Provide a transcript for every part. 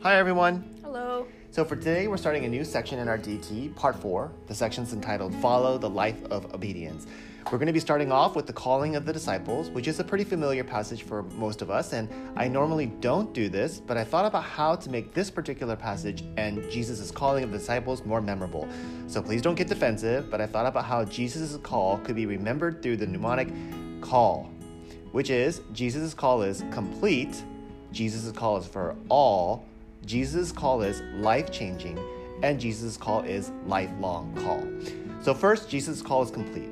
Hi, everyone. Hello. So, for today, we're starting a new section in our DT, part four. The section's entitled Follow the Life of Obedience. We're going to be starting off with the calling of the disciples, which is a pretty familiar passage for most of us. And I normally don't do this, but I thought about how to make this particular passage and Jesus' calling of the disciples more memorable. So, please don't get defensive, but I thought about how Jesus' call could be remembered through the mnemonic call, which is Jesus' call is complete, Jesus' call is for all Jesus' call is life changing, and Jesus' call is lifelong call. So, first, Jesus' call is complete.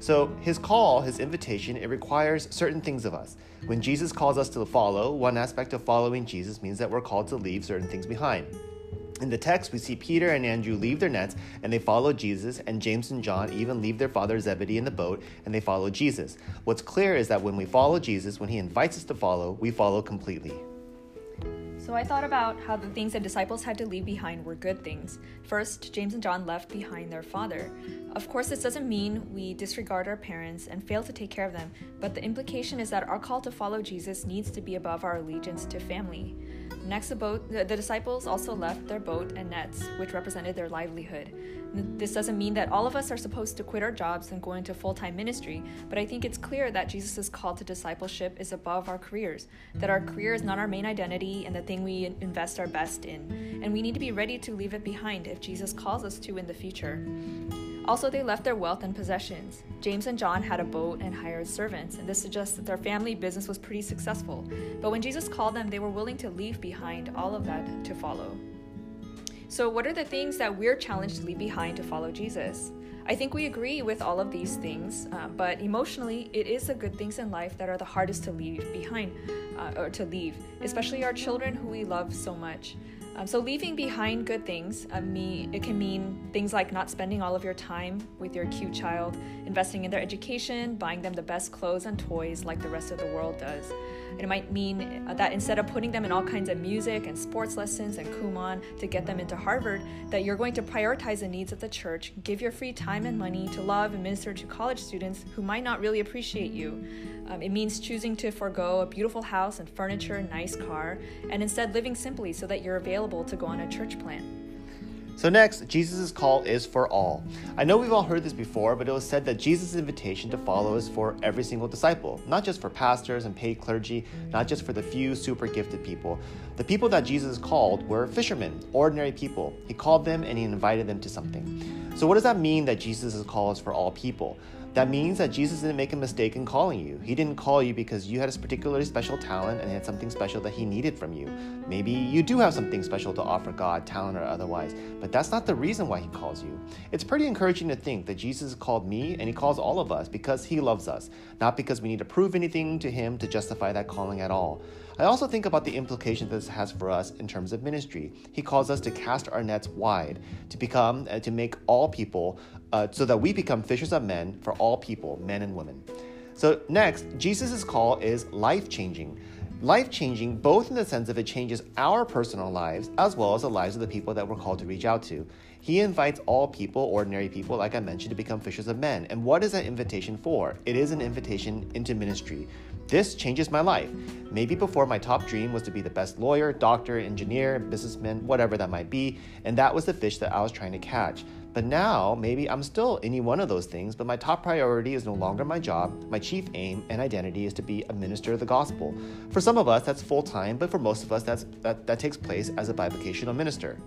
So, his call, his invitation, it requires certain things of us. When Jesus calls us to follow, one aspect of following Jesus means that we're called to leave certain things behind. In the text, we see Peter and Andrew leave their nets and they follow Jesus, and James and John even leave their father Zebedee in the boat and they follow Jesus. What's clear is that when we follow Jesus, when he invites us to follow, we follow completely. So I thought about how the things the disciples had to leave behind were good things. First, James and John left behind their father. Of course, this doesn't mean we disregard our parents and fail to take care of them, but the implication is that our call to follow Jesus needs to be above our allegiance to family. Next, the, boat, the, disciples also left their boat and nets, which represented their livelihood. This doesn't mean that all of us are supposed to quit our jobs and go into full time ministry, but I think it's clear that Jesus' call to discipleship is above our careers, that our career is not our main identity and the thing we invest our best in, and we need to be ready to leave it behind if Jesus calls us to in the future. Also, they left their wealth and possessions. James and John had a boat and hired servants, and this suggests that their family business was pretty successful. But when Jesus called them, they were willing to leave behind all of that to follow. So, what are the things that we're challenged to leave behind to follow Jesus? I think we agree with all of these things, uh, but emotionally, it is the good things in life that are the hardest to leave behind uh, or to leave, especially our children who we love so much. Um, so leaving behind good things, uh, me, it can mean things like not spending all of your time with your cute child, investing in their education, buying them the best clothes and toys like the rest of the world does. And it might mean uh, that instead of putting them in all kinds of music and sports lessons and Kumon to get them into Harvard, that you're going to prioritize the needs of the church, give your free time and money to love and minister to college students who might not really appreciate you. Um, it means choosing to forego a beautiful house and furniture, nice car, and instead living simply so that you're available to go on a church plant. So, next, Jesus' call is for all. I know we've all heard this before, but it was said that Jesus' invitation to follow is for every single disciple, not just for pastors and paid clergy, not just for the few super gifted people. The people that Jesus called were fishermen, ordinary people. He called them and he invited them to something. So, what does that mean that Jesus' call is for all people? That means that Jesus didn't make a mistake in calling you. He didn't call you because you had a particularly special talent and had something special that he needed from you. Maybe you do have something special to offer God, talent or otherwise, but that's not the reason why he calls you. It's pretty encouraging to think that Jesus called me and he calls all of us because he loves us, not because we need to prove anything to him to justify that calling at all. I also think about the implications this has for us in terms of ministry. He calls us to cast our nets wide, to become, uh, to make all people, uh, so that we become fishers of men for all people, men and women. So, next, Jesus' call is life changing. Life changing, both in the sense of it changes our personal lives as well as the lives of the people that we're called to reach out to. He invites all people, ordinary people, like I mentioned, to become fishers of men. And what is that invitation for? It is an invitation into ministry. This changes my life. Maybe before my top dream was to be the best lawyer, doctor, engineer, businessman, whatever that might be, and that was the fish that I was trying to catch. But now, maybe I'm still any one of those things, but my top priority is no longer my job. My chief aim and identity is to be a minister of the gospel. For some of us, that's full time, but for most of us, that's, that, that takes place as a bivocational minister.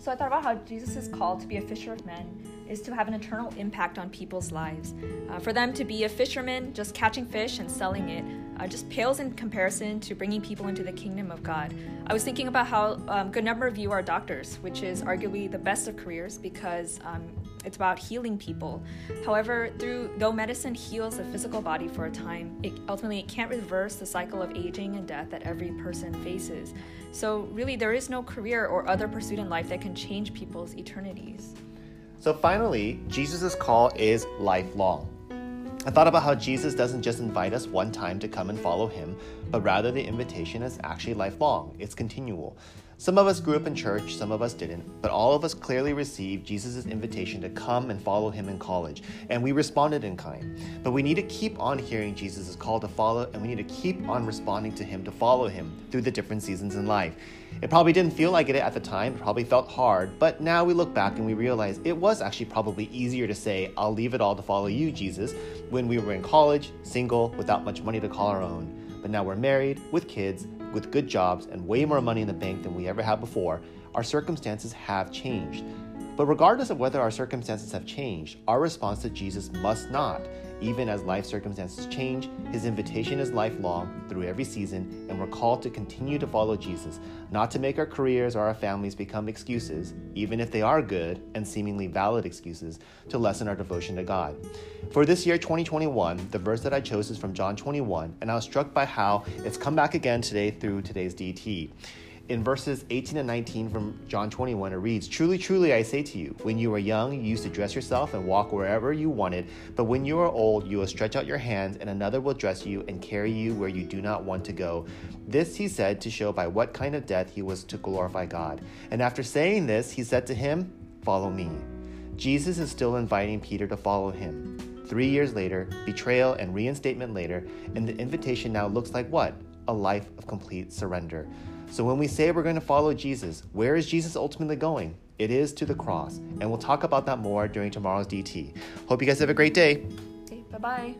So I thought about how Jesus' call to be a fisher of men is to have an eternal impact on people's lives. Uh, for them to be a fisherman, just catching fish and selling it, uh, just pales in comparison to bringing people into the kingdom of God. I was thinking about how um, a good number of you are doctors, which is arguably the best of careers because um, it's about healing people. However, through though medicine heals the physical body for a time, it, ultimately it can't reverse the cycle of aging and death that every person faces. So really, there is no career or other pursuit in life that can change people's eternities. So finally, Jesus' call is lifelong. I thought about how Jesus doesn't just invite us one time to come and follow him, but rather the invitation is actually lifelong, it's continual. Some of us grew up in church, some of us didn't, but all of us clearly received Jesus' invitation to come and follow him in college, and we responded in kind. But we need to keep on hearing Jesus' call to follow, and we need to keep on responding to him to follow him through the different seasons in life. It probably didn't feel like it at the time, it probably felt hard, but now we look back and we realize it was actually probably easier to say, I'll leave it all to follow you, Jesus, when we were in college, single, without much money to call our own. But now we're married, with kids, with good jobs and way more money in the bank than we ever had before, our circumstances have changed. But regardless of whether our circumstances have changed, our response to Jesus must not. Even as life circumstances change, his invitation is lifelong through every season, and we're called to continue to follow Jesus, not to make our careers or our families become excuses, even if they are good and seemingly valid excuses, to lessen our devotion to God. For this year, 2021, the verse that I chose is from John 21, and I was struck by how it's come back again today through today's DT in verses 18 and 19 from John 21, it reads, Truly, truly, I say to you, when you were young, you used to dress yourself and walk wherever you wanted, but when you are old, you will stretch out your hands, and another will dress you and carry you where you do not want to go. This he said to show by what kind of death he was to glorify God. And after saying this, he said to him, Follow me. Jesus is still inviting Peter to follow him. Three years later, betrayal and reinstatement later, and the invitation now looks like what? A life of complete surrender. So when we say we're going to follow Jesus, where is Jesus ultimately going? It is to the cross. And we'll talk about that more during tomorrow's DT. Hope you guys have a great day. Okay, bye bye.